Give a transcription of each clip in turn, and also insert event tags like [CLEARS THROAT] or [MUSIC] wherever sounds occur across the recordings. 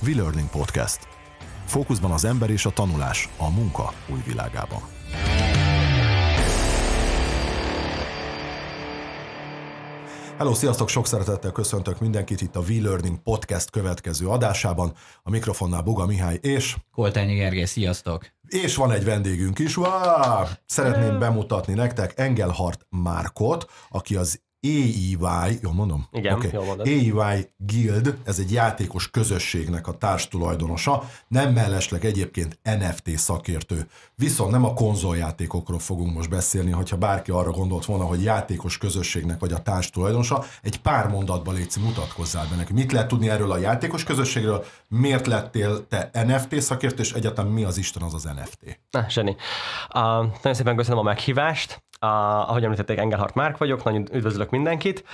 V-Learning Podcast. Fókuszban az ember és a tanulás a munka új világában. Hello, sziasztok! Sok szeretettel köszöntök mindenkit itt a V-Learning Podcast következő adásában. A mikrofonnál Buga Mihály és... Koltányi Gergely, sziasztok! És van egy vendégünk is. Wow! Szeretném bemutatni nektek Engelhart Márkot, aki az AEY, jól mondom? Igen, okay. jól mondod. AEY Guild, ez egy játékos közösségnek a társtulajdonosa, nem mellesleg egyébként NFT szakértő. Viszont nem a konzoljátékokról fogunk most beszélni, hogyha bárki arra gondolt volna, hogy játékos közösségnek vagy a társtulajdonosa, egy pár mondatban létszik, mutatkozzál be neki. Mit lehet tudni erről a játékos közösségről, miért lettél te NFT szakértő, és egyáltalán mi az Isten az az NFT? Na, Zseni. Uh, nagyon szépen köszönöm a meghívást. Uh, ahogy említették, Engelhardt Márk vagyok, nagyon üdvözlök mindenkit.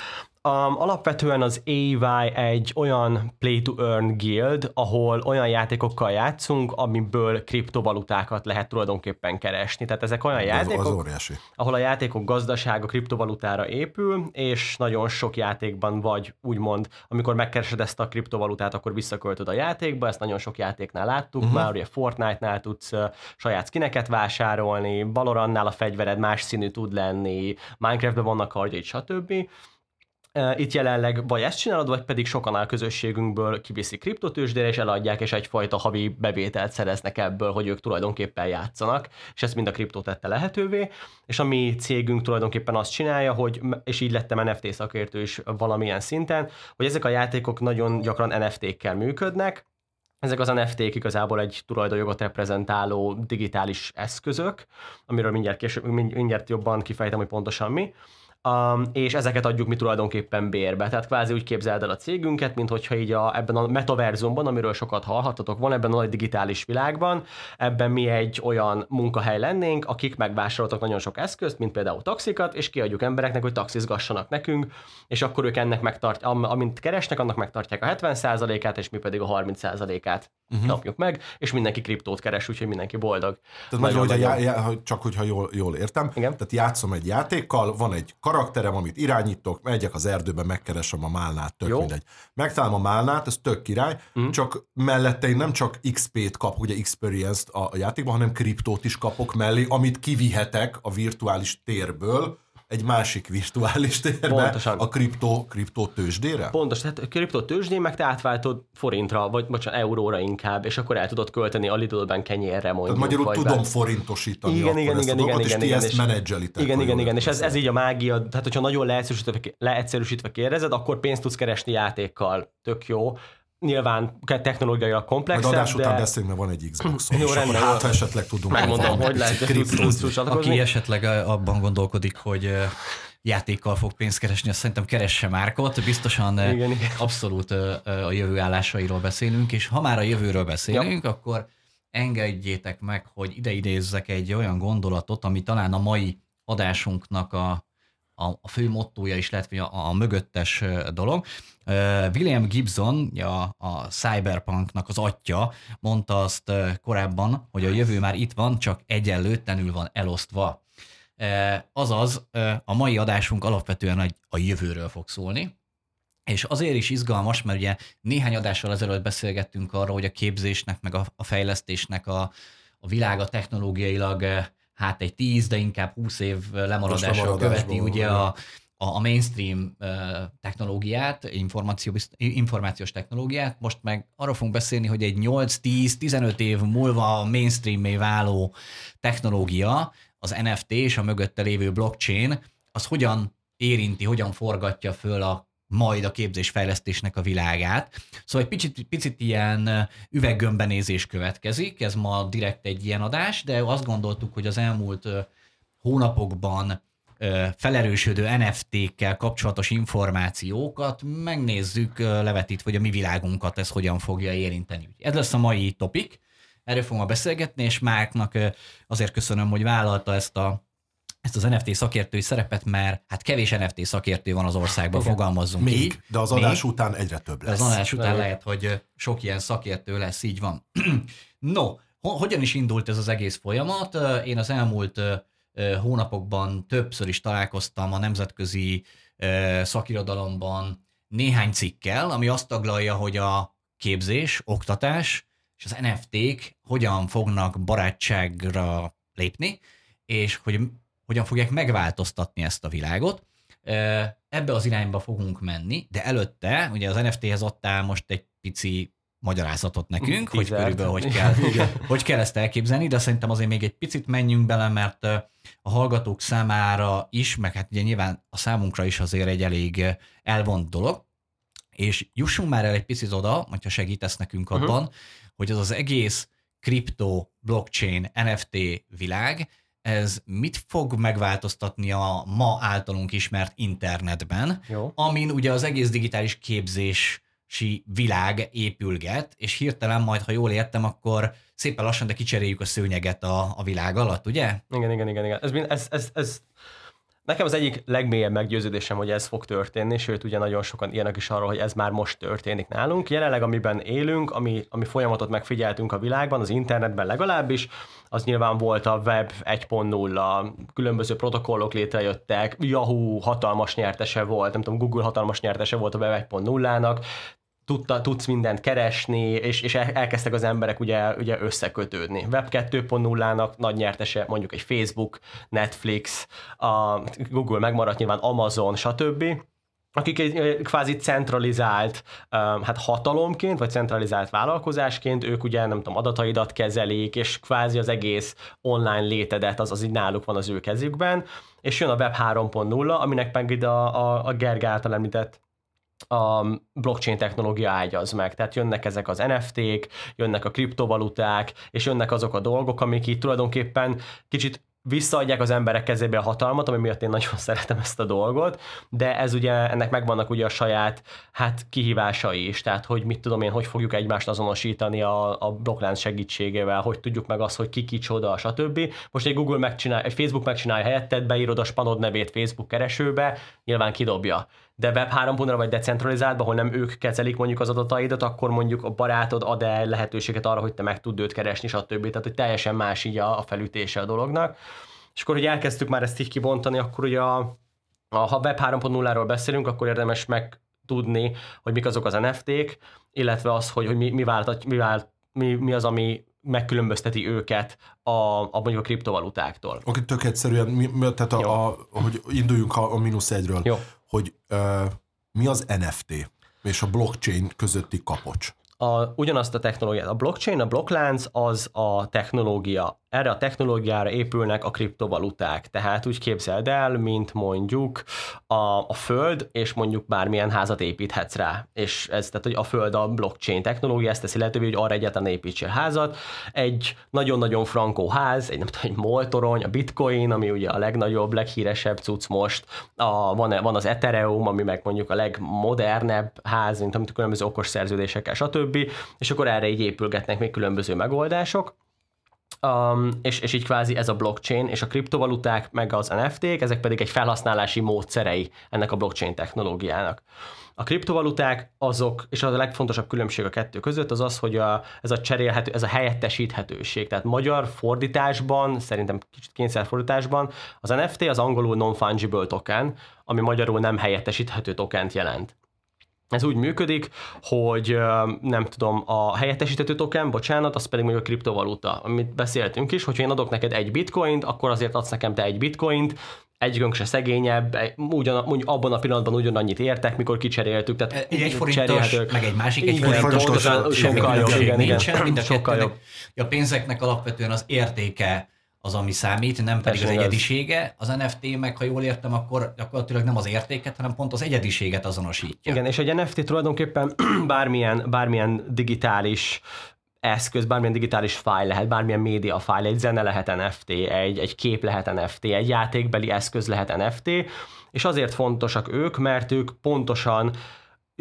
Um, alapvetően az AY egy olyan play-to-earn guild, ahol olyan játékokkal játszunk, amiből kriptovalutákat lehet tulajdonképpen keresni. Tehát ezek olyan játékok, az óriási. ahol a játékok gazdasága kriptovalutára épül, és nagyon sok játékban vagy úgymond, amikor megkeresed ezt a kriptovalutát, akkor visszaköltöd a játékba, ezt nagyon sok játéknál láttuk uh-huh. már, ugye Fortnite-nál tudsz uh, saját skineket vásárolni, Valorantnál a fegyvered más színű tud lenni, Minecraftben vannak kardjai, stb itt jelenleg vagy ezt csinálod, vagy pedig sokan a közösségünkből kiviszik kriptotősdére, és eladják, és egyfajta havi bevételt szereznek ebből, hogy ők tulajdonképpen játszanak, és ezt mind a kriptó tette lehetővé, és a mi cégünk tulajdonképpen azt csinálja, hogy, és így lettem NFT szakértő is valamilyen szinten, hogy ezek a játékok nagyon gyakran NFT-kkel működnek, ezek az NFT-k igazából egy tulajdonjogot reprezentáló digitális eszközök, amiről mindjárt, később, mindjárt jobban kifejtem, hogy pontosan mi, um, és ezeket adjuk mi tulajdonképpen bérbe. Tehát kvázi úgy képzeld el a cégünket, mint hogyha így a, ebben a metaverzumban, amiről sokat hallhatatok, van ebben a nagy digitális világban, ebben mi egy olyan munkahely lennénk, akik megvásároltak nagyon sok eszközt, mint például taxikat, és kiadjuk embereknek, hogy taxizgassanak nekünk, és akkor ők ennek megtartják, amint keresnek, annak megtartják a 70%-át, és mi pedig a 30%-át uh-huh. kapjuk meg, és mindenki kriptót keres, úgyhogy mindenki boldog. Tehát nagyon, hogy já, já, csak hogyha jól, jól értem, Igen? tehát játszom egy játékkal, van egy karakterem, amit irányítok, megyek az erdőbe, megkeresem a málnát, tök Jó. mindegy. Megtalálom a málnát, ez tök király, uh-huh. csak mellette én nem csak XP-t kapok, ugye experience-t a, a játékban, hanem kriptót is kapok mellé, amit kivihetek a virtuális térből, egy másik virtuális térbe, Pontosan. a kriptó, kriptó tőzsdére? Pontos, tehát a kriptó tőzsdén meg te átváltod forintra, vagy bocsánat, euróra inkább, és akkor el tudod költeni a Lidl-ben kenyérre mondjuk. Tehát magyarul tudom bár... forintosítani igen, igen, igen, igen, igen, és ti ezt menedzselitek. Igen, igen, igen, és ez, ez így a mágia, tehát hogyha nagyon leegyszerűsítve, leegyszerűsítve kérdezed, akkor pénzt tudsz keresni játékkal, tök jó, nyilván technológiailag komplexebb, Majd adás de... után beszélünk, mert van egy xbox Jó, és rendben, hát, ha esetleg tudunk. Megmondom, hogy lehet Aki esetleg abban gondolkodik, hogy játékkal fog pénzt keresni, azt szerintem keresse Márkot, biztosan igen, igen. abszolút a jövő állásairól beszélünk, és ha már a jövőről beszélünk, ja. akkor engedjétek meg, hogy ide idézzek egy olyan gondolatot, ami talán a mai adásunknak a, a, a fő mottója is lett, vagy a, a mögöttes dolog. William Gibson, a, a cyberpunknak az atya, mondta azt korábban, hogy a jövő már itt van, csak egyenlőtlenül van elosztva. Azaz, a mai adásunk alapvetően a jövőről fog szólni, és azért is izgalmas, mert ugye néhány adással ezelőtt beszélgettünk arról, hogy a képzésnek, meg a, a fejlesztésnek a, a világa technológiailag hát egy 10, de inkább 20 év lemaradással követi ugye a, a mainstream technológiát, információs technológiát, most meg arról fogunk beszélni, hogy egy 8-10-15 év múlva mainstream váló technológia, az NFT és a mögötte lévő blockchain, az hogyan érinti, hogyan forgatja föl a majd a képzésfejlesztésnek a világát. Szóval egy picit, picit ilyen üveggömbenézés következik, ez ma direkt egy ilyen adás, de azt gondoltuk, hogy az elmúlt hónapokban felerősödő NFT-kkel kapcsolatos információkat megnézzük levetítve, hogy a mi világunkat ez hogyan fogja érinteni. Ez lesz a mai topik, erről fogunk beszélgetni, és Márknak azért köszönöm, hogy vállalta ezt a ezt az NFT szakértői szerepet, mert hát kevés NFT szakértő van az országban, Igen. fogalmazzunk Még, így. de az adás Még, után egyre több lesz. De az adás után lehet, hogy sok ilyen szakértő lesz, így van. [CLEARS THROAT] no, hogyan is indult ez az egész folyamat? Én az elmúlt hónapokban többször is találkoztam a nemzetközi szakirodalomban néhány cikkel, ami azt taglalja, hogy a képzés, oktatás és az NFT-k hogyan fognak barátságra lépni, és hogy hogyan fogják megváltoztatni ezt a világot. Ebbe az irányba fogunk menni, de előtte, ugye az NFT-hez adtál most egy pici magyarázatot nekünk, Tízert. hogy körülbelül hogy kell, hogy kell ezt elképzelni, de szerintem azért még egy picit menjünk bele, mert a hallgatók számára is, meg hát ugye nyilván a számunkra is azért egy elég elvont dolog, és jussunk már el egy picit oda, hogyha segítesz nekünk mhm. abban, uh-huh. hogy az az egész kripto, blockchain, NFT világ, ez mit fog megváltoztatni a ma általunk ismert internetben, Jó. amin ugye az egész digitális képzési világ épülget, és hirtelen majd, ha jól értem, akkor szépen lassan, de kicseréljük a szőnyeget a, a világ alatt, ugye? Igen, igen, igen. igen. Ez, ez, ez, ez Nekem az egyik legmélyebb meggyőződésem, hogy ez fog történni, sőt, ugye nagyon sokan írnak is arról, hogy ez már most történik nálunk. Jelenleg, amiben élünk, ami, ami folyamatot megfigyeltünk a világban, az internetben legalábbis, az nyilván volt a web 1.0, különböző protokollok létrejöttek, Yahoo hatalmas nyertese volt, nem tudom, Google hatalmas nyertese volt a web 1.0-nak, tudta, tudsz mindent keresni, és, és elkezdtek az emberek ugye, ugye összekötődni. Web 2.0-nak nagy nyertese mondjuk egy Facebook, Netflix, a Google megmaradt nyilván Amazon, stb., akik egy kvázi centralizált hát hatalomként, vagy centralizált vállalkozásként, ők ugye nem tudom, adataidat kezelik, és kvázi az egész online létedet, az, az így náluk van az ő kezükben, és jön a Web 3.0, aminek pedig a, a, a Gerg által említett a blockchain technológia ágyaz meg. Tehát jönnek ezek az NFT-k, jönnek a kriptovaluták, és jönnek azok a dolgok, amik itt tulajdonképpen kicsit visszaadják az emberek kezébe a hatalmat, ami miatt én nagyon [LAUGHS] szeretem ezt a dolgot, de ez ugye, ennek megvannak ugye a saját hát kihívásai is, tehát hogy mit tudom én, hogy fogjuk egymást azonosítani a, a blokklánc segítségével, hogy tudjuk meg azt, hogy ki kicsoda, stb. Most egy Google megcsinál, egy Facebook megcsinálja helyetted, beírod a spanod nevét Facebook keresőbe, nyilván kidobja de web 3.0 vagy decentralizáltban, ahol nem ők kezelik mondjuk az adataidat, akkor mondjuk a barátod ad el lehetőséget arra, hogy te meg tudd őt keresni, stb. Tehát, hogy teljesen más így a, a felütése a dolognak. És akkor, hogy elkezdtük már ezt így kibontani, akkor ugye a, a, ha web 3.0-ról beszélünk, akkor érdemes meg tudni, hogy mik azok az NFT-k, illetve az, hogy, hogy mi, mi, vált, mi, vált, mi, mi az, ami megkülönbözteti őket a, a mondjuk a kriptovalutáktól. Oké, okay, tök egyszerűen, mi, tehát a, a, hogy induljunk a, a mínusz egyről. Jó hogy uh, mi az NFT és a blockchain közötti kapocs? A, ugyanazt a technológiát. A blockchain, a blokklánc az a technológia erre a technológiára épülnek a kriptovaluták. Tehát úgy képzeld el, mint mondjuk a, a Föld, és mondjuk bármilyen házat építhetsz rá. És ez, tehát hogy a Föld a blockchain technológia, ezt teszi lehetővé, hogy arra egyáltalán építsél házat. Egy nagyon-nagyon frankó ház, egy, nem tudom, egy moltorony, a bitcoin, ami ugye a legnagyobb, leghíresebb cucc most, a, van, van az Ethereum, ami meg mondjuk a legmodernebb ház, mint amit különböző okos szerződésekkel, stb. És akkor erre így épülgetnek még különböző megoldások Um, és, és így kvázi ez a blockchain, és a kriptovaluták, meg az NFT-k, ezek pedig egy felhasználási módszerei ennek a blockchain technológiának. A kriptovaluták azok, és az a legfontosabb különbség a kettő között, az az, hogy a, ez a cserélhető, ez a helyettesíthetőség. Tehát magyar fordításban, szerintem kicsit kényszerfordításban, az NFT az angolul non-fungible token, ami magyarul nem helyettesíthető tokent jelent. Ez úgy működik, hogy nem tudom, a helyettesíthető token, bocsánat, az pedig mondjuk a kriptovaluta, amit beszéltünk is, hogyha én adok neked egy bitcoint, akkor azért adsz nekem te egy bitcoint, egyikünk se szegényebb, ugyan, úgy, abban a pillanatban ugyanannyit értek, mikor kicseréltük. Tehát egy, egy forintos, meg egy másik egy forintos, sokkal jobb, igen, nincsen, mind a sokkal jobb. A pénzeknek alapvetően az értéke az, ami számít, nem pedig Persze, az egyedisége. Az NFT meg, ha jól értem, akkor gyakorlatilag nem az értéket, hanem pont az egyediséget azonosítja. Igen, és egy NFT tulajdonképpen [CLEARS THROAT] bármilyen, bármilyen digitális eszköz, bármilyen digitális fájl lehet, bármilyen média fájl, egy zene lehet NFT, egy, egy kép lehet NFT, egy játékbeli eszköz lehet NFT, és azért fontosak ők, mert ők pontosan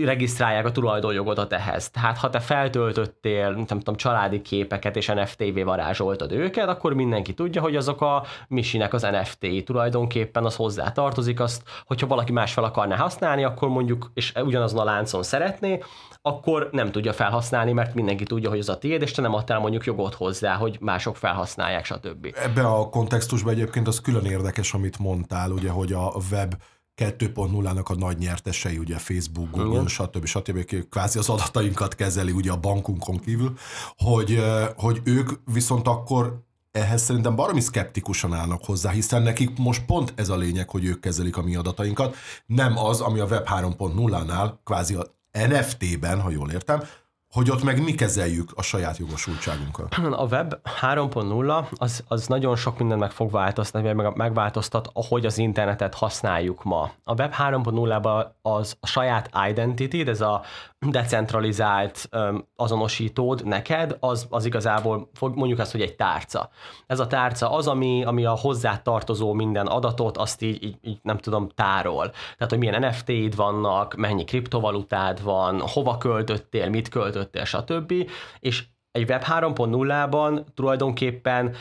regisztrálják a tulajdonjogodat ehhez. Tehát ha te feltöltöttél, nem tudom, családi képeket és NFT-vé varázsoltad őket, akkor mindenki tudja, hogy azok a Misinek az NFT-i tulajdonképpen az hozzá tartozik, azt, hogyha valaki más fel akarná használni, akkor mondjuk, és ugyanazon a láncon szeretné, akkor nem tudja felhasználni, mert mindenki tudja, hogy az a tiéd, és te nem adtál mondjuk jogot hozzá, hogy mások felhasználják, stb. Ebbe a kontextusban egyébként az külön érdekes, amit mondtál, ugye, hogy a web 2.0-nak a nagy nyertesei, ugye Facebook, Google, Igen. stb. stb. kvázi az adatainkat kezeli ugye a bankunkon kívül, hogy, hogy ők viszont akkor ehhez szerintem baromi szkeptikusan állnak hozzá, hiszen nekik most pont ez a lényeg, hogy ők kezelik a mi adatainkat, nem az, ami a Web 3.0-nál kvázi a NFT-ben, ha jól értem, hogy ott meg mi kezeljük a saját jogosultságunkat. A web 3.0 az, az nagyon sok mindent meg fog változtatni, meg megváltoztat, ahogy az internetet használjuk ma. A web 3.0-ban az a saját identity, ez a decentralizált um, azonosítód neked, az, az igazából mondjuk azt, hogy egy tárca. Ez a tárca az, ami, ami a hozzá tartozó minden adatot, azt így, így, így nem tudom, tárol. Tehát, hogy milyen NFT-id vannak, mennyi kriptovalutád van, hova költöttél, mit költöttél, stb. És egy Web 3.0-ban tulajdonképpen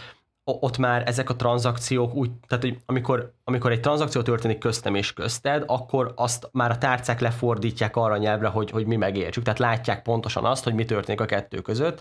ott már ezek a tranzakciók úgy, tehát hogy amikor, amikor egy tranzakció történik köztem és közted, akkor azt már a tárcák lefordítják arra a nyelvre, hogy, hogy mi megértsük, tehát látják pontosan azt, hogy mi történik a kettő között.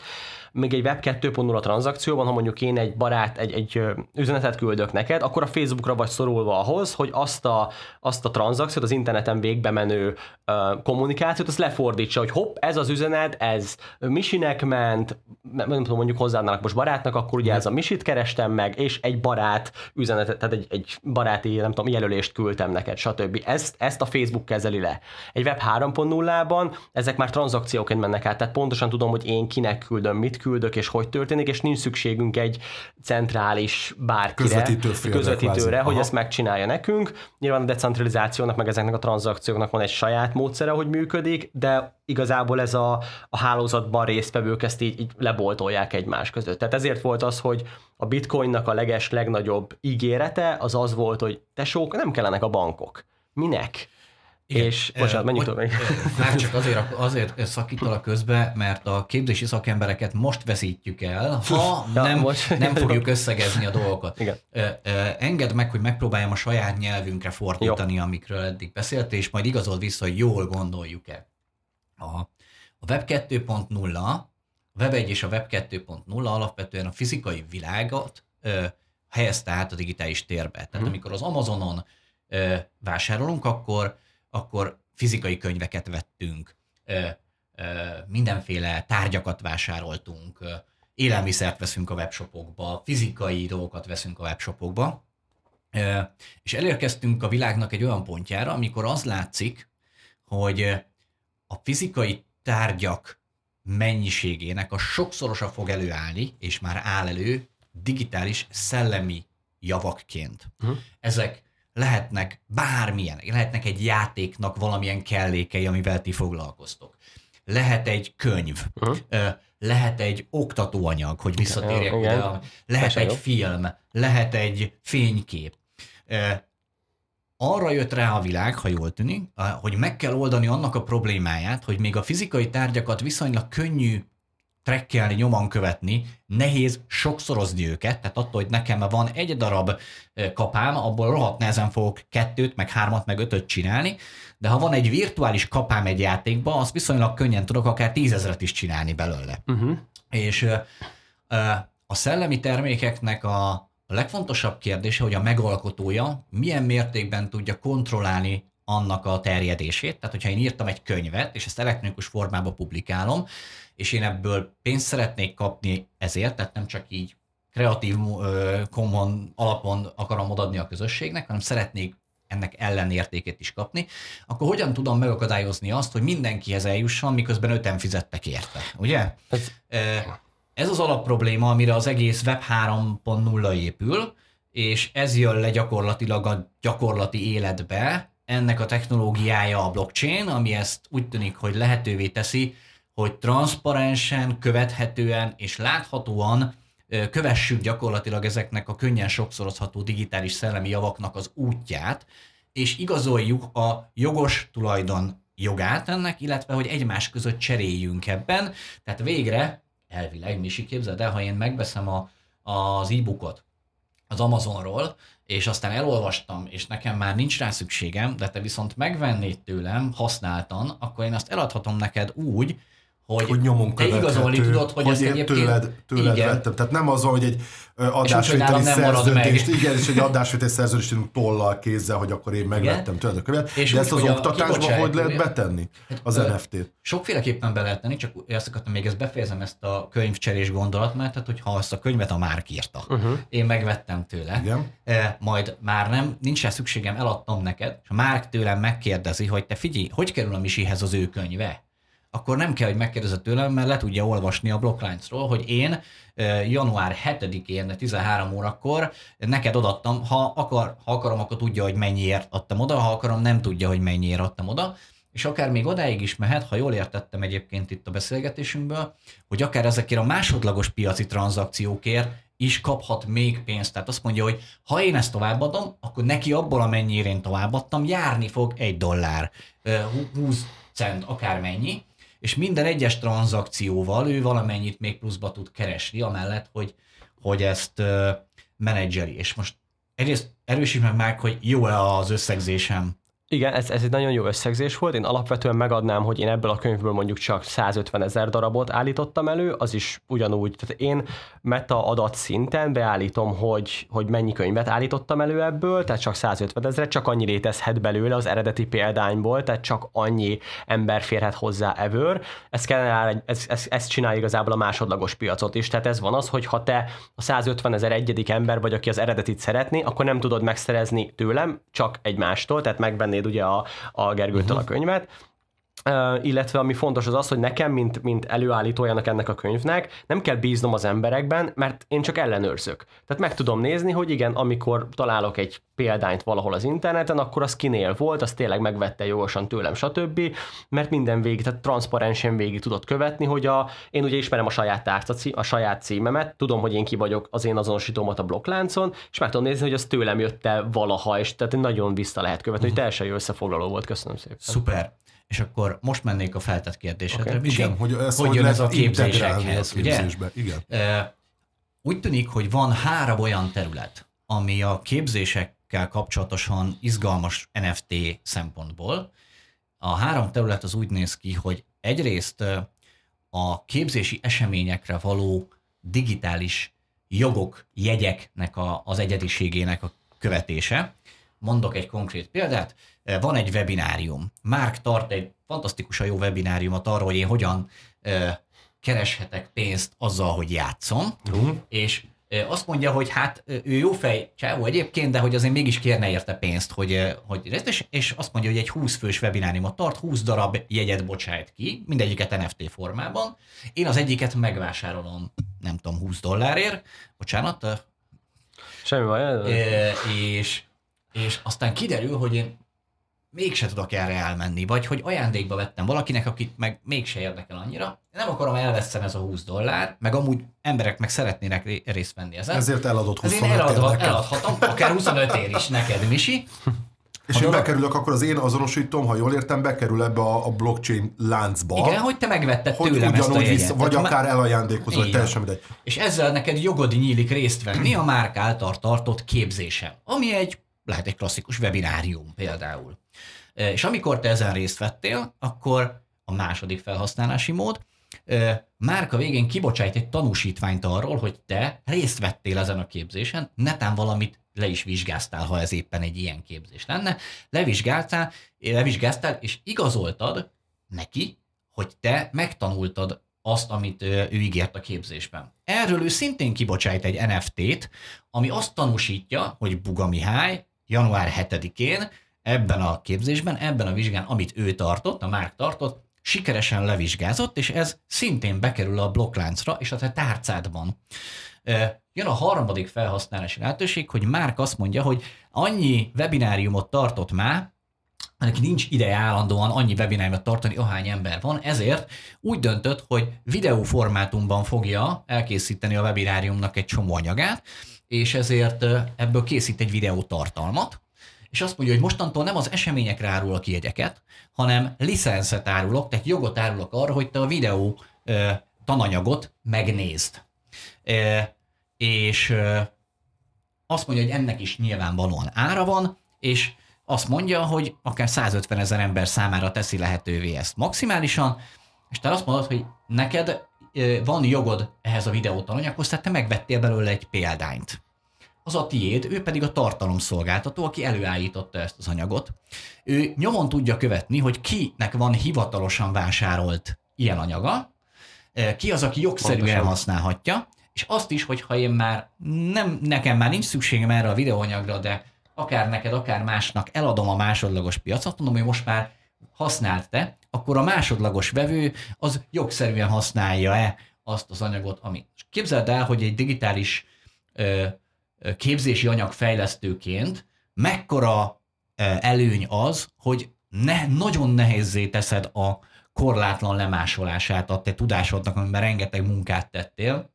Még egy Web 2.0 tranzakcióban, ha mondjuk én egy barát, egy, egy üzenetet küldök neked, akkor a Facebookra vagy szorulva ahhoz, hogy azt a, azt a tranzakciót, az interneten végbe menő uh, kommunikációt, azt lefordítsa, hogy hopp, ez az üzenet, ez Misinek ment, nem tudom, mondjuk hozzáadnának most barátnak, akkor ugye ez a Misit kerestem meg, és egy barát üzenetet, tehát egy, egy baráti, nem tudom, jelölést küldtem neked, stb. Ezt, ezt a Facebook kezeli le. Egy Web 3.0-ban ezek már tranzakcióként mennek át, tehát pontosan tudom, hogy én kinek küldöm, mit küldök, és hogy történik, és nincs szükségünk egy centrális bárkire, Közvetítő közvetítőre, hogy ezt megcsinálja nekünk. Nyilván a decentralizációnak, meg ezeknek a tranzakcióknak van egy saját módszere, hogy működik, de igazából ez a, a hálózatban résztvevők ezt így, így leboltolják egymás között. Tehát ezért volt az, hogy a bitcoinnak a leges, legnagyobb ígérete az az volt, hogy tesók, nem kellenek a bankok. Minek? Igen. És, bocsánat, menjünk tovább. Már csak azért, azért szakítalak közbe, mert a képzési szakembereket most veszítjük el, ha ja, nem, most. nem fogjuk összegezni a dolgokat. Igen. Engedd meg, hogy megpróbáljam a saját nyelvünkre fordítani, Jó. amikről eddig beszélt, és majd igazol vissza, hogy jól gondoljuk-e. A, a Web 2.0, a Web 1 és a Web 2.0 alapvetően a fizikai világot helyezte át a digitális térbe. Tehát hmm. amikor az Amazonon ö, vásárolunk, akkor akkor fizikai könyveket vettünk, mindenféle tárgyakat vásároltunk, élelmiszert veszünk a webshopokba, fizikai dolgokat veszünk a webshopokba, és elérkeztünk a világnak egy olyan pontjára, amikor az látszik, hogy a fizikai tárgyak mennyiségének a sokszorosa fog előállni, és már áll elő digitális szellemi javakként. Uh-huh. Ezek lehetnek bármilyen, lehetnek egy játéknak valamilyen kellékei, amivel ti foglalkoztok. Lehet egy könyv, uh-huh. lehet egy oktatóanyag, hogy visszatérjek ide, lehet egy film, lehet egy fénykép. Arra jött rá a világ, ha jól tűnik, hogy meg kell oldani annak a problémáját, hogy még a fizikai tárgyakat viszonylag könnyű trekkelni, nyomon követni, nehéz sokszorozni őket, tehát attól, hogy nekem van egy darab kapám, abból rohadt nehezen fogok kettőt, meg hármat, meg ötöt csinálni, de ha van egy virtuális kapám egy játékban, azt viszonylag könnyen tudok akár tízezret is csinálni belőle. Uh-huh. És a szellemi termékeknek a legfontosabb kérdése, hogy a megalkotója milyen mértékben tudja kontrollálni annak a terjedését. Tehát, hogyha én írtam egy könyvet, és ezt elektronikus formában publikálom, és én ebből pénzt szeretnék kapni ezért, tehát nem csak így kreatív common alapon akarom odaadni a közösségnek, hanem szeretnék ennek ellenértékét is kapni, akkor hogyan tudom megakadályozni azt, hogy mindenkihez eljusson, miközben öten fizettek érte, ugye? Ez, ez az alapprobléma, amire az egész Web 3.0 épül, és ez jön le gyakorlatilag a gyakorlati életbe, ennek a technológiája a blockchain, ami ezt úgy tűnik, hogy lehetővé teszi, hogy transzparensen, követhetően és láthatóan kövessük gyakorlatilag ezeknek a könnyen sokszorozható digitális szellemi javaknak az útját, és igazoljuk a jogos tulajdon jogát ennek, illetve hogy egymás között cseréljünk ebben. Tehát végre, elvileg, Misi képzeld el, ha én megveszem a, az e-bookot az Amazonról, és aztán elolvastam, és nekem már nincs rá szükségem, de te viszont megvennéd tőlem használtan, akkor én azt eladhatom neked úgy, hogy, hogy nyomon te igazolni tudod, hogy, hogy ezt egyébként... Tőled, tőled igen. vettem. Tehát nem az, hogy egy adásvételi szerződést, igen, és egy adásvételi szerződést tollal kézzel, hogy akkor én megvettem tőled a követ. És De ezt az oktatásban hogy lehet betenni hát, az NFT-t? Sokféleképpen be lehet tenni, csak ezt akartam még ezt befejezem ezt a könyvcserés gondolat, mert tehát, hogyha azt a könyvet a Márk írta, uh-huh. én megvettem tőle, igen. majd már nem, nincs rá szükségem, eladtam neked, és a Márk tőlem megkérdezi, hogy te figyelj, hogy kerül a Misihez az ő könyve? Akkor nem kell, hogy megkérdezze tőlem, mert le tudja olvasni a Blocklines-ról, hogy én január 7-én 13 órakor neked odattam, ha, akar, ha akarom, akkor tudja, hogy mennyiért adtam oda, ha akarom, nem tudja, hogy mennyiért adtam oda, és akár még odáig is mehet, ha jól értettem egyébként itt a beszélgetésünkből, hogy akár ezekért a másodlagos piaci tranzakciókért is kaphat még pénzt. Tehát azt mondja, hogy ha én ezt továbbadom, akkor neki abból, amennyire én továbbadtam, járni fog egy dollár, 20 cent, akármennyi, és minden egyes tranzakcióval ő valamennyit még pluszba tud keresni, amellett, hogy, hogy ezt menedzseri. És most egyrészt erősíts meg már, hogy jó-e az összegzésem igen, ez, ez egy nagyon jó összegzés volt. Én alapvetően megadnám, hogy én ebből a könyvből mondjuk csak 150 ezer darabot állítottam elő, az is ugyanúgy. Tehát én meta adat szinten beállítom, hogy, hogy mennyi könyvet állítottam elő ebből, tehát csak 150 ezer, csak annyi létezhet belőle az eredeti példányból, tehát csak annyi ember férhet hozzá ever. Ez, kellene, ez, ez, ez csinál igazából a másodlagos piacot is. Tehát ez van az, hogy ha te a 150 ezer egyedik ember vagy, aki az eredetit szeretni, akkor nem tudod megszerezni tőlem, csak egymástól, tehát megvenni vennéd ugye a, a Gergőtől uh-huh. a mhm. könyvet, Illetve ami fontos az az, hogy nekem, mint, mint előállítójának ennek a könyvnek, nem kell bíznom az emberekben, mert én csak ellenőrzök. Tehát meg tudom nézni, hogy igen, amikor találok egy példányt valahol az interneten, akkor az kinél volt, az tényleg megvette jogosan tőlem, stb. Mert minden végig, tehát transzparensen végig tudott követni, hogy a, én ugye ismerem a saját tárca, a saját címemet, tudom, hogy én ki vagyok az én azonosítómat a blokkláncon, és meg tudom nézni, hogy az tőlem jött-e valaha, és tehát nagyon vissza lehet követni, hogy teljesen jó összefoglaló volt. Köszönöm szépen. Szuper. És akkor most mennék a feltett kérdésedre. Okay. Igen, hogy, ez hogy, hogy jön ez a képzésekhez, ugye? Igen. Úgy tűnik, hogy van három olyan terület, ami a képzésekkel kapcsolatosan izgalmas NFT szempontból. A három terület az úgy néz ki, hogy egyrészt a képzési eseményekre való digitális jogok, jegyeknek a, az egyediségének a követése. Mondok egy konkrét példát van egy webinárium. Márk tart egy fantasztikusan jó webináriumot arról, hogy én hogyan kereshetek pénzt azzal, hogy játszom, uh-huh. és azt mondja, hogy hát ő jó fej csávó egyébként, de hogy azért mégis kérne érte pénzt, hogy, hogy és, és azt mondja, hogy egy 20 fős webináriumot tart, 20 darab jegyet bocsájt ki, mindegyiket NFT formában. Én az egyiket megvásárolom, nem tudom, 20 dollárért, bocsánat. Semmi baj. És, és aztán kiderül, hogy én mégse tudok erre elmenni, vagy hogy ajándékba vettem valakinek, akit meg mégse érdekel annyira. Nem akarom elveszem ez a 20 dollár, meg amúgy emberek meg szeretnének részt venni ezen. Ezért eladott 25 Ezért eladva, eladhatom, akár 25 ér is neked, Misi. És ha én dolog... bekerülök, akkor az én azonosítom, ha jól értem, bekerül ebbe a, a blockchain láncba. Igen, hogy te megvetted hogy tőlem ezt a jegyet. Vissza, vagy Tehát akár elajándékozol, vagy teljesen mindegy. És ezzel neked jogod nyílik részt venni a márk által tartott képzésen, ami egy lehet egy klasszikus webinárium például. És amikor te ezen részt vettél, akkor a második felhasználási mód, márka végén kibocsájt egy tanúsítványt arról, hogy te részt vettél ezen a képzésen, netán valamit le is vizsgáztál, ha ez éppen egy ilyen képzés lenne, levizsgáltál, levizsgáztál, és igazoltad neki, hogy te megtanultad azt, amit ő ígért a képzésben. Erről ő szintén kibocsájt egy NFT-t, ami azt tanúsítja, hogy Buga Mihály január 7-én ebben a képzésben, ebben a vizsgán, amit ő tartott, a Márk tartott, sikeresen levizsgázott, és ez szintén bekerül a blokkláncra és a te tárcádban. Jön a harmadik felhasználási lehetőség, hogy Márk azt mondja, hogy annyi webináriumot tartott már, neki nincs ideje állandóan annyi webináriumot tartani, ahány ember van, ezért úgy döntött, hogy videóformátumban fogja elkészíteni a webináriumnak egy csomó anyagát, és ezért ebből készít egy videótartalmat, és azt mondja, hogy mostantól nem az eseményekre árulok jegyeket, hanem licenszet árulok, tehát jogot árulok arra, hogy te a videó tananyagot megnézd. És azt mondja, hogy ennek is nyilvánvalóan ára van, és azt mondja, hogy akár 150 ezer ember számára teszi lehetővé ezt maximálisan, és te azt mondod, hogy neked van jogod ehhez a videótananyaghoz, tehát te megvettél belőle egy példányt. Az a tiéd, ő pedig a tartalomszolgáltató, aki előállította ezt az anyagot. Ő nyomon tudja követni, hogy kinek van hivatalosan vásárolt ilyen anyaga, ki az, aki jogszerűen Pontosan. használhatja, és azt is, hogy ha én már nem, nekem már nincs szükségem erre a videóanyagra, de akár neked, akár másnak eladom a másodlagos piacot, mondom, hogy most már használt te, akkor a másodlagos vevő az jogszerűen használja-e azt az anyagot, amit. Képzeld el, hogy egy digitális ö, képzési anyag fejlesztőként mekkora ö, előny az, hogy ne, nagyon nehézé teszed a korlátlan lemásolását a te tudásodnak, amiben rengeteg munkát tettél,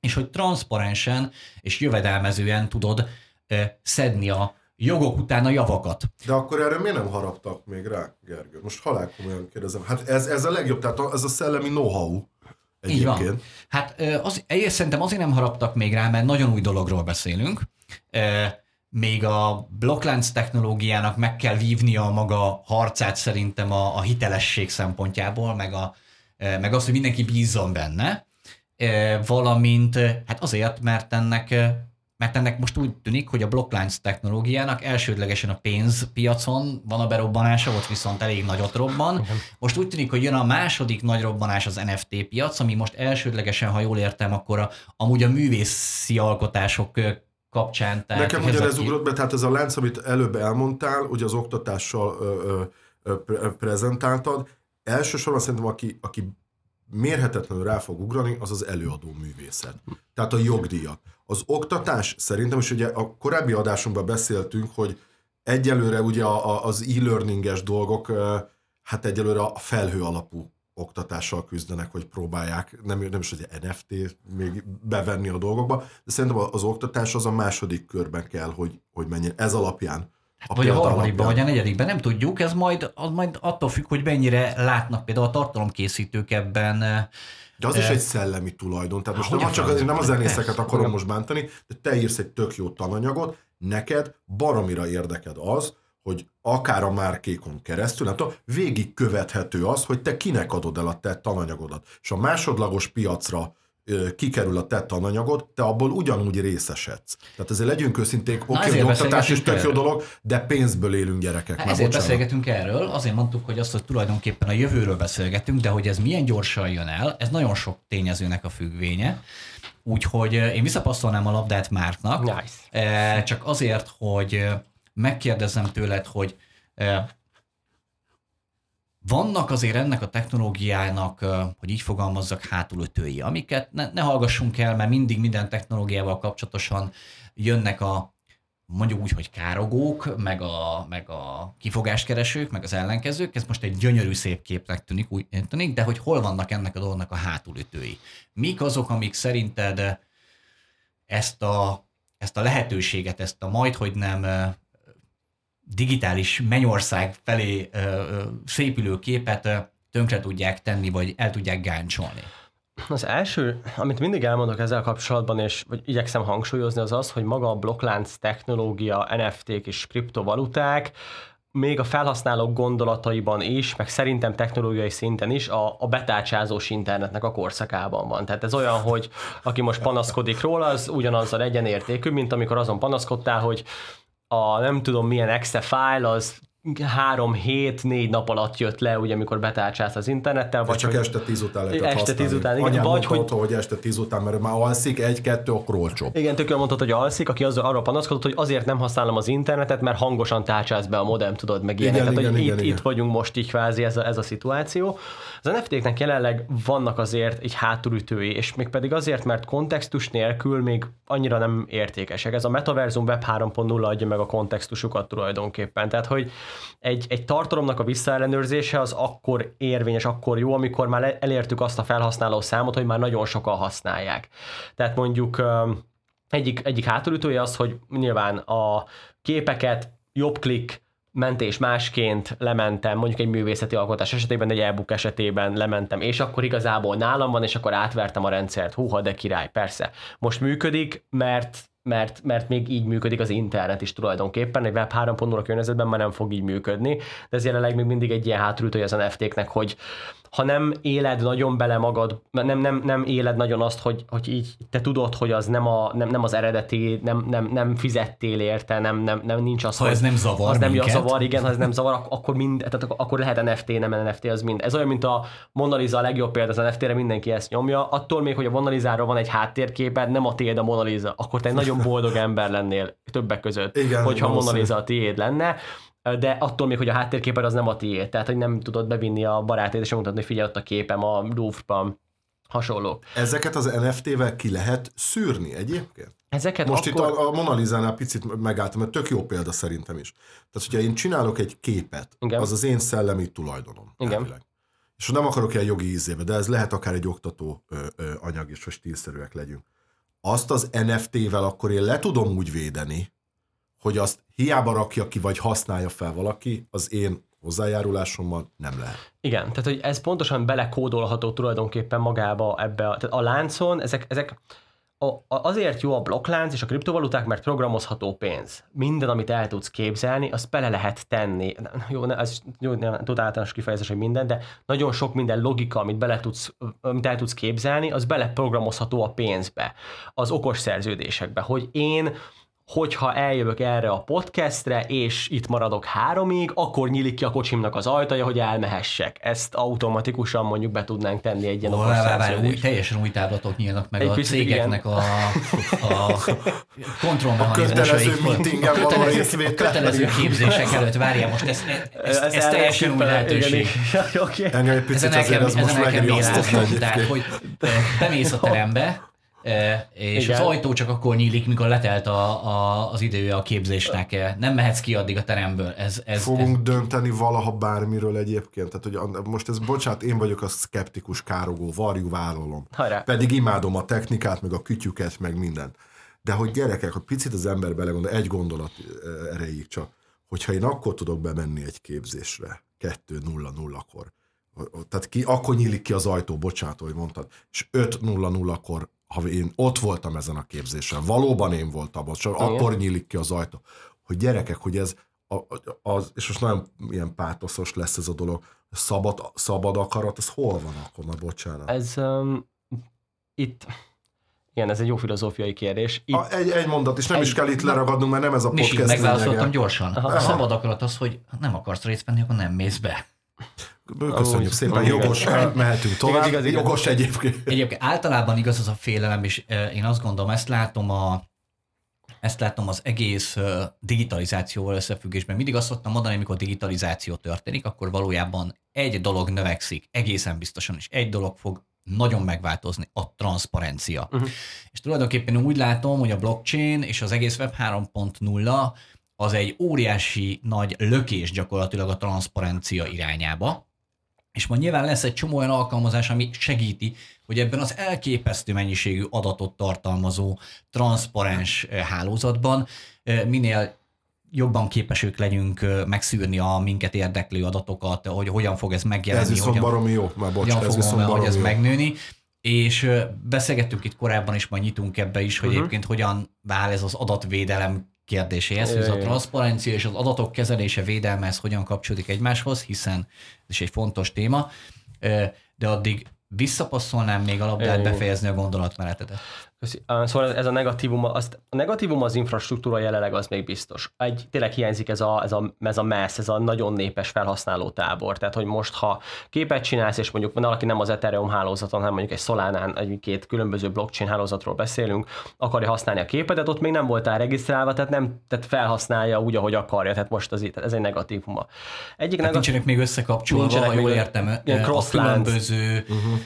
és hogy transzparensen és jövedelmezően tudod ö, szedni a jogok után a javakat. De akkor erre miért nem haraptak még rá, Gergő? Most halál komolyan kérdezem. Hát ez, ez a legjobb, tehát ez a szellemi know-how. Egyébként. Így van. Hát az, egész szerintem azért nem haraptak még rá, mert nagyon új dologról beszélünk. Még a blokklánc technológiának meg kell vívnia a maga harcát szerintem a, a hitelesség szempontjából, meg, a, meg azt, hogy mindenki bízzon benne. Valamint hát azért, mert ennek mert ennek most úgy tűnik, hogy a blokklánc technológiának elsődlegesen a pénzpiacon van a berobbanása, ott viszont elég nagyot robban. Most úgy tűnik, hogy jön a második nagy robbanás az NFT piac, ami most elsődlegesen, ha jól értem, akkor a, amúgy a művészi alkotások kapcsán. Tehát Nekem ugyanez ugrott be, tehát ez a lánc, amit előbb elmondtál, ugye az oktatással ö, ö, ö, prezentáltad, elsősorban szerintem aki, aki mérhetetlenül rá fog ugrani, az az előadó művészet. Tehát a jogdíjak. Az oktatás szerintem, és ugye a korábbi adásunkban beszéltünk, hogy egyelőre ugye az e-learninges dolgok, hát egyelőre a felhő alapú oktatással küzdenek, hogy próbálják, nem, nem is, hogy NFT még bevenni a dolgokba, de szerintem az oktatás az a második körben kell, hogy, hogy menjen. Ez alapján Hát, vagy a harmadikban, vagy a negyedikben, nem tudjuk, ez majd, az majd attól függ, hogy mennyire látnak például a tartalomkészítők ebben. De az e... is egy szellemi tulajdon, tehát most nem, csak, nem a zenészeket akarom most bántani, de te írsz egy tök jó tananyagot, neked baromira érdeked az, hogy akár a márkékon keresztül, nem tudom, végig követhető az, hogy te kinek adod el a te tananyagodat. És a másodlagos piacra kikerül a te tananyagod, te abból ugyanúgy részesedsz. Tehát ezért legyünk őszinték, oké, okay, oktatás is tök jó dolog, de pénzből élünk gyerekek. Hát ezért bocsánat. beszélgetünk erről, azért mondtuk, hogy azt, hogy tulajdonképpen a jövőről beszélgetünk, de hogy ez milyen gyorsan jön el, ez nagyon sok tényezőnek a függvénye. Úgyhogy én visszapasztolnám a labdát Márknak, nice. csak azért, hogy megkérdezem tőled, hogy vannak azért ennek a technológiának, hogy így fogalmazzak, hátulütői, amiket ne, ne hallgassunk el, mert mindig minden technológiával kapcsolatosan jönnek a mondjuk úgy, hogy károgók, meg a, meg a kifogáskeresők, meg az ellenkezők, ez most egy gyönyörű szép képnek tűnik, úgy tűnik, de hogy hol vannak ennek a dolognak a hátulütői? Mik azok, amik szerinted ezt a, ezt a lehetőséget, ezt a majd, hogy nem digitális mennyország felé szépülő képet tönkre tudják tenni, vagy el tudják gáncsolni? Az első, amit mindig elmondok ezzel kapcsolatban, és vagy igyekszem hangsúlyozni, az az, hogy maga a blokklánc technológia, NFT-k és kriptovaluták, még a felhasználók gondolataiban is, meg szerintem technológiai szinten is a, a betárcsázós internetnek a korszakában van. Tehát ez olyan, hogy aki most panaszkodik róla, az ugyanazzal egyenértékű, mint amikor azon panaszkodtál, hogy a nem tudom milyen exe file az három hét, négy nap alatt jött le, ugye, amikor betárcsász az internettel. Vagy csak hogy, este tíz után lehetett Este tíz után, igen. Anyám vagy hogy, otthon, hogy este tíz után, mert már alszik, egy-kettő, akkor olcsóbb. Igen, tök mondtad, hogy alszik, aki az, arra panaszkodott, hogy azért nem használom az internetet, mert hangosan tárcsász be a modem, tudod, meg ilyenek. Igen, Tehát, igen, igen, itt, igen. itt, vagyunk most így kvázi ez a, ez a szituáció. Az NFT-knek jelenleg vannak azért egy hátulütői, és még pedig azért, mert kontextus nélkül még annyira nem értékesek. Ez a Metaversum Web 3.0 adja meg a kontextusukat tulajdonképpen. Tehát, hogy egy, egy tartalomnak a visszaellenőrzése az akkor érvényes, akkor jó, amikor már elértük azt a felhasználó számot, hogy már nagyon sokan használják. Tehát mondjuk egyik, egyik hátulütője az, hogy nyilván a képeket jobb klik mentés másként lementem, mondjuk egy művészeti alkotás esetében, egy e-book esetében lementem, és akkor igazából nálam van, és akkor átvertem a rendszert. Húha, de király, persze. Most működik, mert mert, mert még így működik az internet is tulajdonképpen, egy web 3.0 környezetben már nem fog így működni, de ez jelenleg még mindig egy ilyen hátulütője az NFT-knek, hogy ha nem éled nagyon bele magad, nem, nem, nem éled nagyon azt, hogy, hogy így te tudod, hogy az nem, a, nem, nem az eredeti, nem, nem, nem fizettél érte, nem, nem, nem nincs az, ha hogy, ez nem zavar az nem minket. zavar, igen, ha ez nem zavar, akkor, mind, tehát akkor lehet NFT, nem NFT, az mind. Ez olyan, mint a Mona Lisa a legjobb példa az NFT-re, mindenki ezt nyomja. Attól még, hogy a Mona Lisa-ról van egy háttérképed, nem a tiéd a Mona Lisa, akkor te egy nagyon boldog ember lennél többek között, igen, hogyha Mona Lisa a tiéd lenne de attól még, hogy a háttérképed az nem a tiéd, tehát hogy nem tudod bevinni a barátét és mutatni, hogy figyelj ott a képem a Louvre-ban, hasonló. Ezeket az NFT-vel ki lehet szűrni egyébként? Ezeket Most akkor... itt a, a Mona Lisa-nál picit megálltam, mert tök jó példa szerintem is. Tehát, hogyha én csinálok egy képet, Igen. az az én szellemi tulajdonom. Igen. Elvileg. És nem akarok ilyen jogi ízébe, de ez lehet akár egy oktató ö, ö, anyag is, hogy stílszerűek legyünk. Azt az NFT-vel akkor én le tudom úgy védeni, hogy azt hiába rakja ki, vagy használja fel valaki, az én hozzájárulásommal nem lehet. Igen, tehát hogy ez pontosan belekódolható tulajdonképpen magába ebbe a, tehát a láncon, ezek, ezek a, a, azért jó a blokklánc és a kriptovaluták, mert programozható pénz. Minden, amit el tudsz képzelni, azt bele lehet tenni. Jó, ne, ez jó, nem tud általános kifejezés, hogy minden, de nagyon sok minden logika, amit, bele tudsz, amit el tudsz képzelni, az beleprogramozható a pénzbe, az okos szerződésekbe, hogy én hogyha eljövök erre a podcastre, és itt maradok háromig, akkor nyílik ki a kocsimnak az ajtaja, hogy elmehessek. Ezt automatikusan mondjuk be tudnánk tenni egy ilyen oh, új, Teljesen új táblatok nyílnak meg egy a cégeknek igen. a, a kontrollmechanizmusai. A kötelező a kötelező képzések előtt. Várjál, most ez, ez, ez, ez teljesen új lehetőség. Engem [LAUGHS] egy picit azért ez most megriasztott Tehát, hogy bemész a terembe, és Igen. az ajtó csak akkor nyílik, mikor letelt a, a, az idője a képzésnek. Nem mehetsz ki addig a teremből. Ez, ez, Fogunk ez... dönteni valaha bármiről egyébként. Tehát, hogy most ez, bocsánat, én vagyok a szkeptikus károgó, varjú vállalom. Hajrá. Pedig imádom a technikát, meg a kütyüket, meg mindent. De hogy gyerekek, hogy picit az ember belegondol, egy gondolat erejéig csak, hogyha én akkor tudok bemenni egy képzésre, 2-0-0-kor, tehát ki, akkor nyílik ki az ajtó, bocsánat, hogy mondtad, és 5-0-0-kor ha én ott voltam ezen a képzésen, valóban én voltam ott, csak akkor nyílik ki az ajtó, hogy gyerekek, hogy ez, az, és most nagyon ilyen pátoszos lesz ez a dolog, szabad, szabad akarat, ez hol van akkor, na bocsánat. Ez um, itt, igen, ez egy jó filozófiai kérdés. Itt, a, egy, egy mondat, és nem egy, is kell itt leragadnunk, mert nem ez a podcast. Megválaszoltam gyorsan. Aha. A szabad akarat az, hogy nem akarsz részt venni, akkor nem mész be. Köszönjük szépen, jogos, mehetünk tovább. Igaz, igaz, jogos egyébként. Egyébként általában igaz az a félelem, és én azt gondolom, ezt látom a, ezt látom az egész digitalizációval összefüggésben. Mindig azt szoktam mondani, amikor digitalizáció történik, akkor valójában egy dolog növekszik, egészen biztosan, és egy dolog fog nagyon megváltozni, a transzparencia. Uh-huh. És tulajdonképpen úgy látom, hogy a blockchain és az egész Web 3.0 az egy óriási nagy lökés gyakorlatilag a transzparencia irányába, és majd nyilván lesz egy csomó olyan alkalmazás, ami segíti, hogy ebben az elképesztő mennyiségű adatot tartalmazó transzparens eh, hálózatban eh, minél jobban képesek legyünk eh, megszűrni a minket érdeklő adatokat, hogy hogyan fog ez megjelenni. Ez viszont hogyan, baromi jó, már bocs, ez viszont baromi hogy ez jó. megnőni. És beszélgettünk itt korábban is, majd nyitunk ebbe is, hogy uh-huh. egyébként hogyan vált ez az adatvédelem kérdéséhez, hogy a transzparencia és az adatok kezelése, védelme, ez hogyan kapcsolódik egymáshoz, hiszen ez is egy fontos téma, de addig visszapasszolnám még a labdát befejezni a gondolatmenetedet. Szóval ez a negatívum, azt, a negatívum az infrastruktúra jelenleg az még biztos. Egy, tényleg hiányzik ez a, ez a, ez a messz, ez a nagyon népes felhasználó tábor. Tehát, hogy most, ha képet csinálsz, és mondjuk valaki nem az Ethereum hálózaton, hanem mondjuk egy Solánán, egy-két különböző blockchain hálózatról beszélünk, akarja használni a képedet, ott még nem voltál regisztrálva, tehát nem tehát felhasználja úgy, ahogy akarja. Tehát most az, ez egy negatívuma. Egyik hát negatívum, nincsenek még összekapcsolva, nincsenek ha jól értem, a különböző uh-huh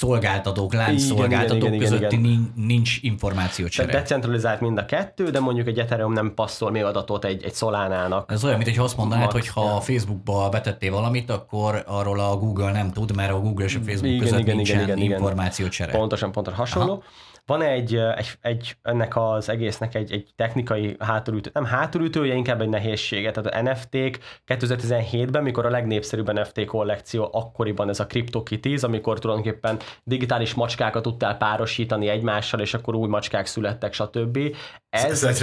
szolgáltatók, lánc szolgáltatók közötti igen. nincs információcsere. Decentralizált mind a kettő, de mondjuk egy Ethereum nem passzol még adatot egy, egy Solánának. Ez olyan, mint hogy azt mondanád, hogy ha a Facebookba betettél valamit, akkor arról a Google nem tud, mert a Google és a Facebook igen, között igen, nincsen igen, igen, információcsere. Pontosan, pontosan hasonló. Aha. Van egy, egy, egy ennek az egésznek egy, egy technikai hátulütő, nem hátulütője, inkább egy nehézsége. Tehát a NFT-k 2017-ben, mikor a legnépszerűbb NFT kollekció, akkoriban ez a CryptoKitties, amikor tulajdonképpen digitális macskákat tudtál párosítani egymással, és akkor új macskák születtek, stb. Ez, ez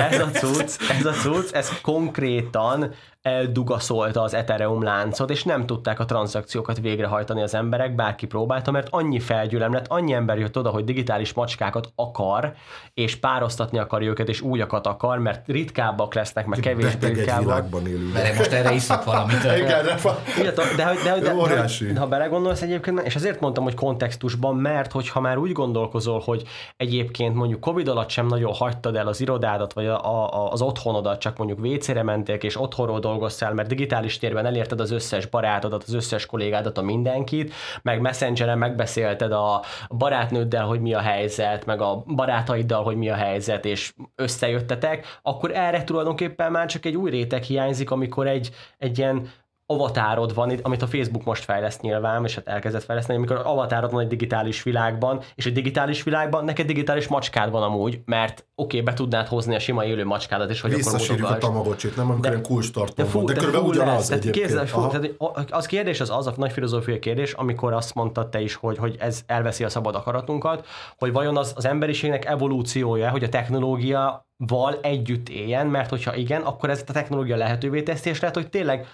ez a cucc, ez a cucc, ez konkrétan eldugaszolta az Ethereum láncot, és nem tudták a tranzakciókat végrehajtani az emberek, bárki próbálta, mert annyi felgyűlem lett, annyi ember jött oda, hogy digitális macskákat akar, és pároztatni akarja őket, és újakat akar, mert ritkábbak lesznek, meg kevésbé ritkábbak. Mert most erre iszok valamit. Igen, de, de, de, de, de, de, de, ha belegondolsz egyébként, és azért mondtam, hogy kontextusban, mert hogyha már úgy gondolkozol, hogy egyébként mondjuk Covid alatt sem nagyon hagytad el az irodádat, vagy a, a, az otthonodat, csak mondjuk WC-re mentél, és otthonról dolgoztál, mert digitális térben elérted az összes barátodat, az összes kollégádat, a mindenkit, meg Messengeren megbeszélted a barátnőddel, hogy mi a helyzet, meg a barátaiddal, hogy mi a helyzet, és összejöttetek, akkor erre tulajdonképpen már csak egy új réteg hiányzik, amikor egy, egy ilyen avatárod van, amit a Facebook most fejleszt nyilván, és hát elkezdett fejleszteni, amikor avatárod van egy digitális világban, és egy digitális világban neked digitális macskád van amúgy, mert oké, okay, be tudnád hozni a sima élő macskádat, és hogy akkor mutogass. a tamagocsit, nem? Amikor ilyen kulcs tartom de, van, de, de körülbelül ugyanaz tehát fú, tehát az kérdés az az, a nagy filozófiai kérdés, amikor azt mondtad te is, hogy, hogy ez elveszi a szabad akaratunkat, hogy vajon az, az emberiségnek evolúciója, hogy a technológia val együtt éljen, mert hogyha igen, akkor ez a technológia lehetővé teszi, és lehet, hogy tényleg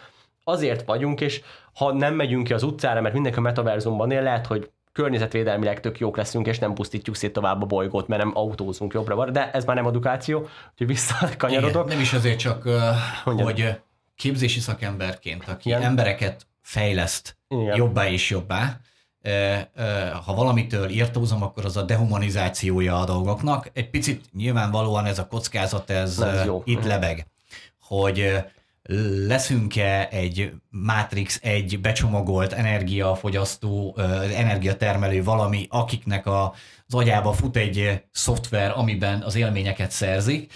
azért vagyunk, és ha nem megyünk ki az utcára, mert mindenki a metaverzumban él, lehet, hogy környezetvédelmileg tök jók leszünk, és nem pusztítjuk szét tovább a bolygót, mert nem autózunk jobbra, de ez már nem edukáció, úgyhogy visszakanyarodok. Igen, nem is azért csak, uh, hogy képzési szakemberként, aki Igen. embereket fejleszt Igen. jobbá és jobbá, ha valamitől írtózom, akkor az a dehumanizációja a dolgoknak. Egy picit nyilvánvalóan ez a kockázat, ez, ez jó. itt lebeg, hogy leszünk-e egy Matrix egy becsomagolt energiafogyasztó, energiatermelő valami, akiknek a, az agyába fut egy szoftver, amiben az élményeket szerzik.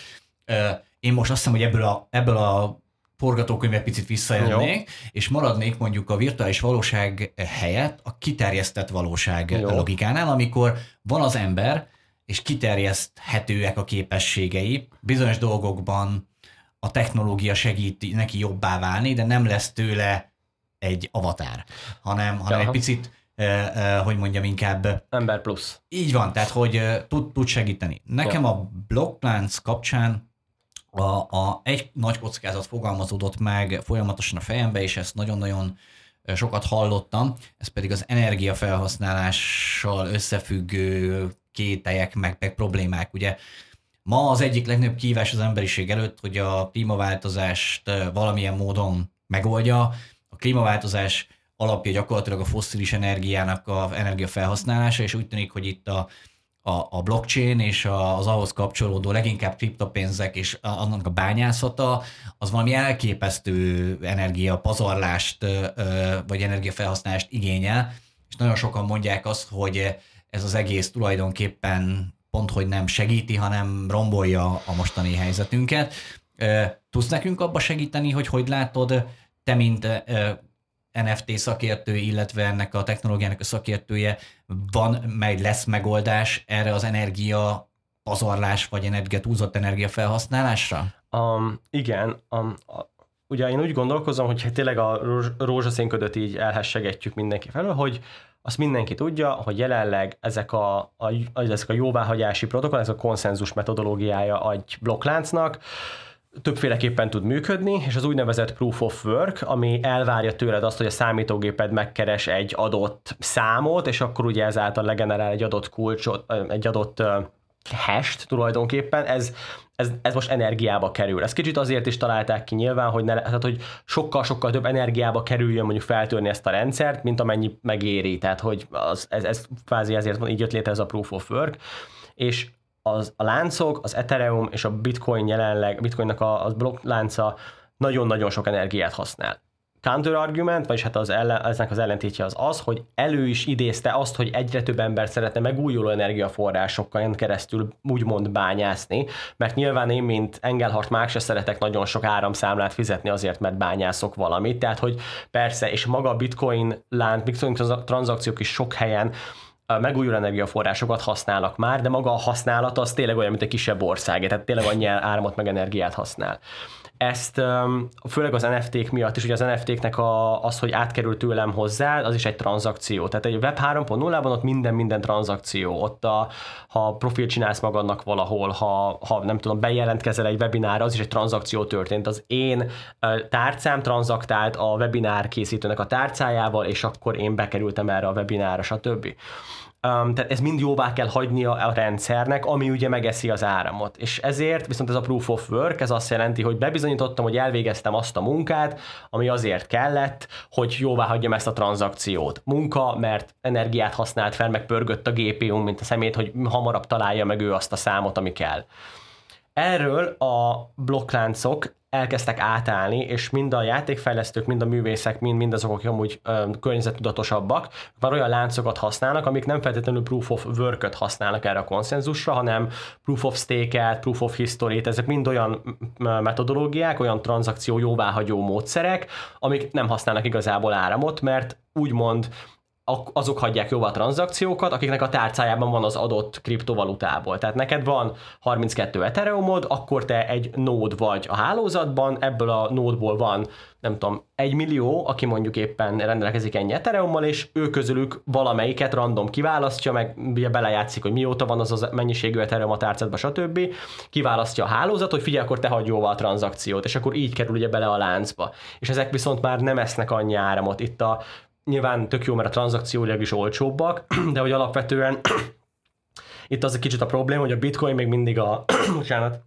Én most azt hiszem, hogy ebből a, ebből a forgatókönyvet picit visszajönnék, Jó. és maradnék mondjuk a virtuális valóság helyett a kiterjesztett valóság Jó. logikánál, amikor van az ember, és kiterjeszthetőek a képességei, bizonyos dolgokban a technológia segít neki jobbá válni, de nem lesz tőle egy avatár, hanem, hanem egy picit hogy mondjam, inkább... Ember plusz. Így van, tehát hogy tud, tud segíteni. Nekem ja. a blockplants kapcsán a, a, egy nagy kockázat fogalmazódott meg folyamatosan a fejembe, és ezt nagyon-nagyon sokat hallottam, ez pedig az energiafelhasználással összefüggő kételyek, meg, meg problémák. Ugye Ma az egyik legnagyobb kívás az emberiség előtt, hogy a klímaváltozást valamilyen módon megoldja. A klímaváltozás alapja gyakorlatilag a fosszilis energiának a energiafelhasználása, és úgy tűnik, hogy itt a, a, a blockchain és az ahhoz kapcsolódó leginkább kriptopénzek és annak a bányászata, az valami elképesztő energiapazarlást vagy energiafelhasználást igényel, és nagyon sokan mondják azt, hogy ez az egész tulajdonképpen pont, hogy nem segíti, hanem rombolja a mostani helyzetünket. Tudsz nekünk abba segíteni, hogy hogy látod, te, mint NFT szakértő, illetve ennek a technológiának a szakértője, van, meg lesz megoldás erre az energia pazarlás, vagy energia, túlzott energia felhasználásra? Um, igen, um, ugye én úgy gondolkozom, hogy tényleg a rózsaszínködöt így elhessegetjük mindenki felől, hogy azt mindenki tudja, hogy jelenleg ezek a, a, ezek a jóváhagyási protokoll, ez a konszenzus metodológiája egy blokkláncnak, többféleképpen tud működni, és az úgynevezett proof of work, ami elvárja tőled azt, hogy a számítógéped megkeres egy adott számot, és akkor ugye ezáltal legenerál egy adott kulcsot, egy adott hash tulajdonképpen, ez, ez, ez most energiába kerül. Ez kicsit azért is találták ki nyilván, hogy, ne, tehát, hogy sokkal-sokkal több energiába kerüljön mondjuk feltörni ezt a rendszert, mint amennyi megéri. Tehát, hogy az, ez, ez kvázi ezért van, így jött létre ez a proof of work, és az, a láncok, az Ethereum és a Bitcoin jelenleg, a Bitcoinnak a, a blokk lánca nagyon-nagyon sok energiát használ counter-argument, vagyis hát az ellen, eznek az ellentétje az az, hogy elő is idézte azt, hogy egyre több ember szeretne megújuló energiaforrásokkal keresztül úgymond bányászni, mert nyilván én, mint Engelhardt már se szeretek nagyon sok áramszámlát fizetni azért, mert bányászok valamit, tehát hogy persze, és maga a bitcoin lánt, bitcoin tranzakciók is sok helyen megújuló energiaforrásokat használnak már, de maga a használat az tényleg olyan, mint egy kisebb ország, tehát tényleg annyi áramot meg energiát használ ezt főleg az NFT-k miatt is, ugye az NFT-knek a, az, hogy átkerül tőlem hozzá, az is egy tranzakció. Tehát egy Web 3.0-ban ott minden, minden tranzakció. Ott a, ha profil csinálsz magadnak valahol, ha, ha nem tudom, bejelentkezel egy webinárra, az is egy tranzakció történt. Az én tárcám tranzaktált a webinár készítőnek a tárcájával, és akkor én bekerültem erre a webinárra, stb. Um, tehát ez mind jóvá kell hagynia a rendszernek, ami ugye megeszi az áramot. És ezért viszont ez a proof of work, ez azt jelenti, hogy bebizonyítottam, hogy elvégeztem azt a munkát, ami azért kellett, hogy jóvá hagyjam ezt a tranzakciót. Munka, mert energiát használt fel, meg pörgött a GPU, mint a szemét, hogy hamarabb találja meg ő azt a számot, ami kell. Erről a blokkláncok elkezdtek átállni, és mind a játékfejlesztők, mind a művészek, mind, mind azok, akik amúgy ö, környezettudatosabbak, már olyan láncokat használnak, amik nem feltétlenül proof of work használnak erre a konszenzusra, hanem proof of stake-et, proof of history ezek mind olyan metodológiák, olyan tranzakció jóváhagyó módszerek, amik nem használnak igazából áramot, mert úgymond azok hagyják jóvá a tranzakciókat, akiknek a tárcájában van az adott kriptovalutából. Tehát neked van 32 Ethereumod, akkor te egy nód vagy a hálózatban, ebből a nódból van, nem tudom, egy millió, aki mondjuk éppen rendelkezik ennyi Ethereummal, és ő közülük valamelyiket random kiválasztja, meg ugye belejátszik, hogy mióta van az a mennyiségű Ethereum a tárcádba, stb. Kiválasztja a hálózat, hogy figyelj, akkor te hagyj jóvá a tranzakciót, és akkor így kerül ugye bele a láncba. És ezek viszont már nem esznek annyi áramot. Itt a nyilván tök jó, mert a tranzakcióilag is olcsóbbak, [CLEARS THROAT] de hogy alapvetően [CLEARS THROAT] itt az egy kicsit a probléma, hogy a bitcoin még mindig a, [CLEARS THROAT] bocsánat,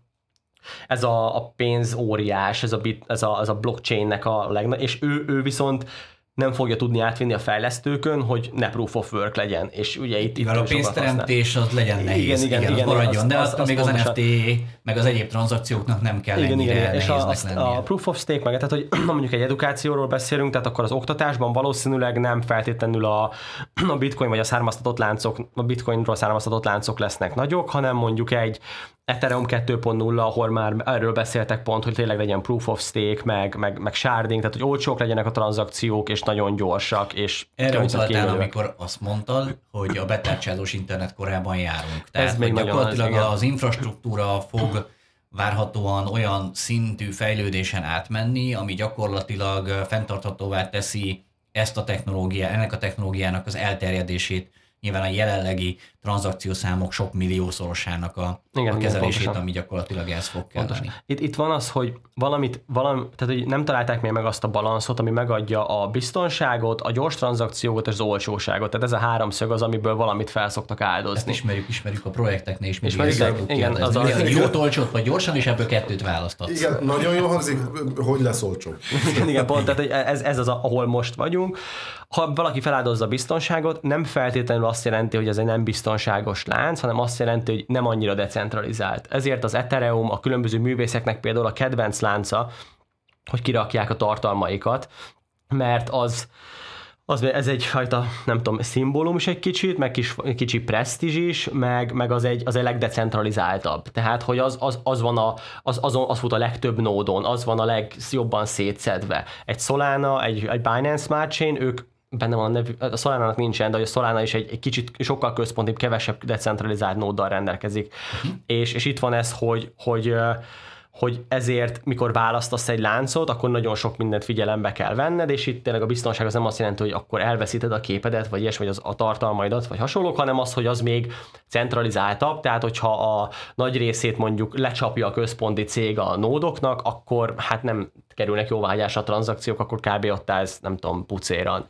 ez a, a pénz óriás, ez a, bit, ez a, ez a blockchainnek a legnagyobb, és ő, ő viszont nem fogja tudni átvinni a fejlesztőkön, hogy ne proof of work legyen. És ugye itt, itt a pénzteremtés az legyen nehéz, igen, igen, igen, igen maradjon, az, de az, az még az, NFT, meg az egyéb tranzakcióknak nem kell igen, ennyire igen, és a, az, a proof of stake meg, tehát hogy [CLEARS THROAT] mondjuk egy edukációról beszélünk, tehát akkor az oktatásban valószínűleg nem feltétlenül a, [CLEARS THROAT] a bitcoin vagy a származtatott láncok, a bitcoinról származtatott láncok lesznek nagyok, hanem mondjuk egy Ethereum 2.0, ahol már erről beszéltek pont, hogy tényleg legyen proof of stake, meg, meg, meg sharding, tehát hogy olcsók legyenek a tranzakciók, és nagyon gyorsak, és Erre utaltál, amikor azt mondtad, hogy a betárcsázós internet korában járunk. Tehát Ez még gyakorlatilag az, az infrastruktúra fog várhatóan olyan szintű fejlődésen átmenni, ami gyakorlatilag fenntarthatóvá teszi ezt a technológiát, ennek a technológiának az elterjedését nyilván a jelenlegi tranzakciószámok sok milliószorosának a, igen, a kezelését, igen, ami gyakorlatilag ez fog kelleni. Itt, itt van az, hogy valamit, valami, tehát hogy nem találták még meg azt a balanszot, ami megadja a biztonságot, a gyors tranzakciót és az olcsóságot. Tehát ez a háromszög az, amiből valamit felszoktak áldozni. Ezt ismerjük, ismerjük a projekteknél is. Ismerjük, igen, igen, az az, az jót olcsót vagy gyorsan, és ebből kettőt választatsz. Igen, nagyon jó hangzik, hogy lesz olcsó. igen, igen, pont, tehát ez, ez az, ahol most vagyunk. Ha valaki feláldozza a biztonságot, nem feltétlenül azt jelenti, hogy ez egy nem biztonságos lánc, hanem azt jelenti, hogy nem annyira decentralizált. Ezért az Ethereum a különböző művészeknek például a kedvenc lánca, hogy kirakják a tartalmaikat, mert az az, ez egyfajta, nem tudom, szimbólum is egy kicsit, meg kis, kicsi presztízs is, meg, meg az, egy, az egy legdecentralizáltabb. Tehát, hogy az, az, az van a, az, azon, az volt a legtöbb nódon, az van a legjobban szétszedve. Egy Solana, egy, egy Binance Smart Chain, ők benne van a nevű, a Solana-nak nincsen, de a Solana is egy, egy kicsit sokkal központibb, kevesebb decentralizált nóddal rendelkezik. Uh-huh. És, és itt van ez, hogy, hogy hogy ezért, mikor választasz egy láncot, akkor nagyon sok mindent figyelembe kell venned, és itt tényleg a biztonság az nem azt jelenti, hogy akkor elveszíted a képedet, vagy ilyesmi, vagy az, a tartalmaidat, vagy hasonlók, hanem az, hogy az még centralizáltabb, tehát hogyha a nagy részét mondjuk lecsapja a központi cég a nódoknak, akkor hát nem kerülnek jóvágyásra a tranzakciók, akkor kb. ott ez, nem tudom, pucéran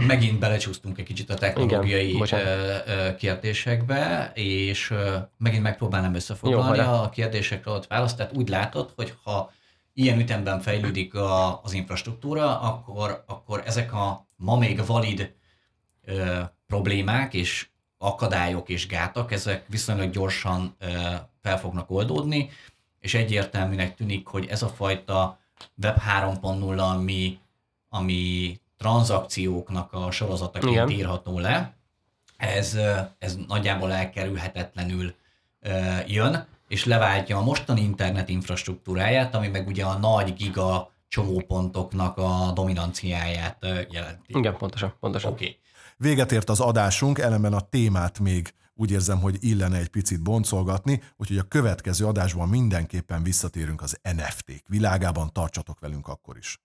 megint belecsúsztunk egy kicsit a technológiai Igen, kérdésekbe, és megint megpróbálnám összefoglalni Jó, a kérdésekre ott választ. Tehát úgy látod, hogy ha ilyen ütemben fejlődik a, az infrastruktúra, akkor, akkor ezek a ma még valid ö, problémák és akadályok és gátak, ezek viszonylag gyorsan ö, fel fognak oldódni, és egyértelműnek tűnik, hogy ez a fajta Web 3.0, ami, ami tranzakcióknak a sorozataként Igen. írható le. Ez, ez nagyjából elkerülhetetlenül jön, és leváltja a mostani internet infrastruktúráját, ami meg ugye a nagy giga csomópontoknak a dominanciáját jelenti. Igen, pontosan. pontosan. Oké. Okay. Véget ért az adásunk, ellenben a témát még úgy érzem, hogy illene egy picit boncolgatni, úgyhogy a következő adásban mindenképpen visszatérünk az NFT-k világában, tartsatok velünk akkor is.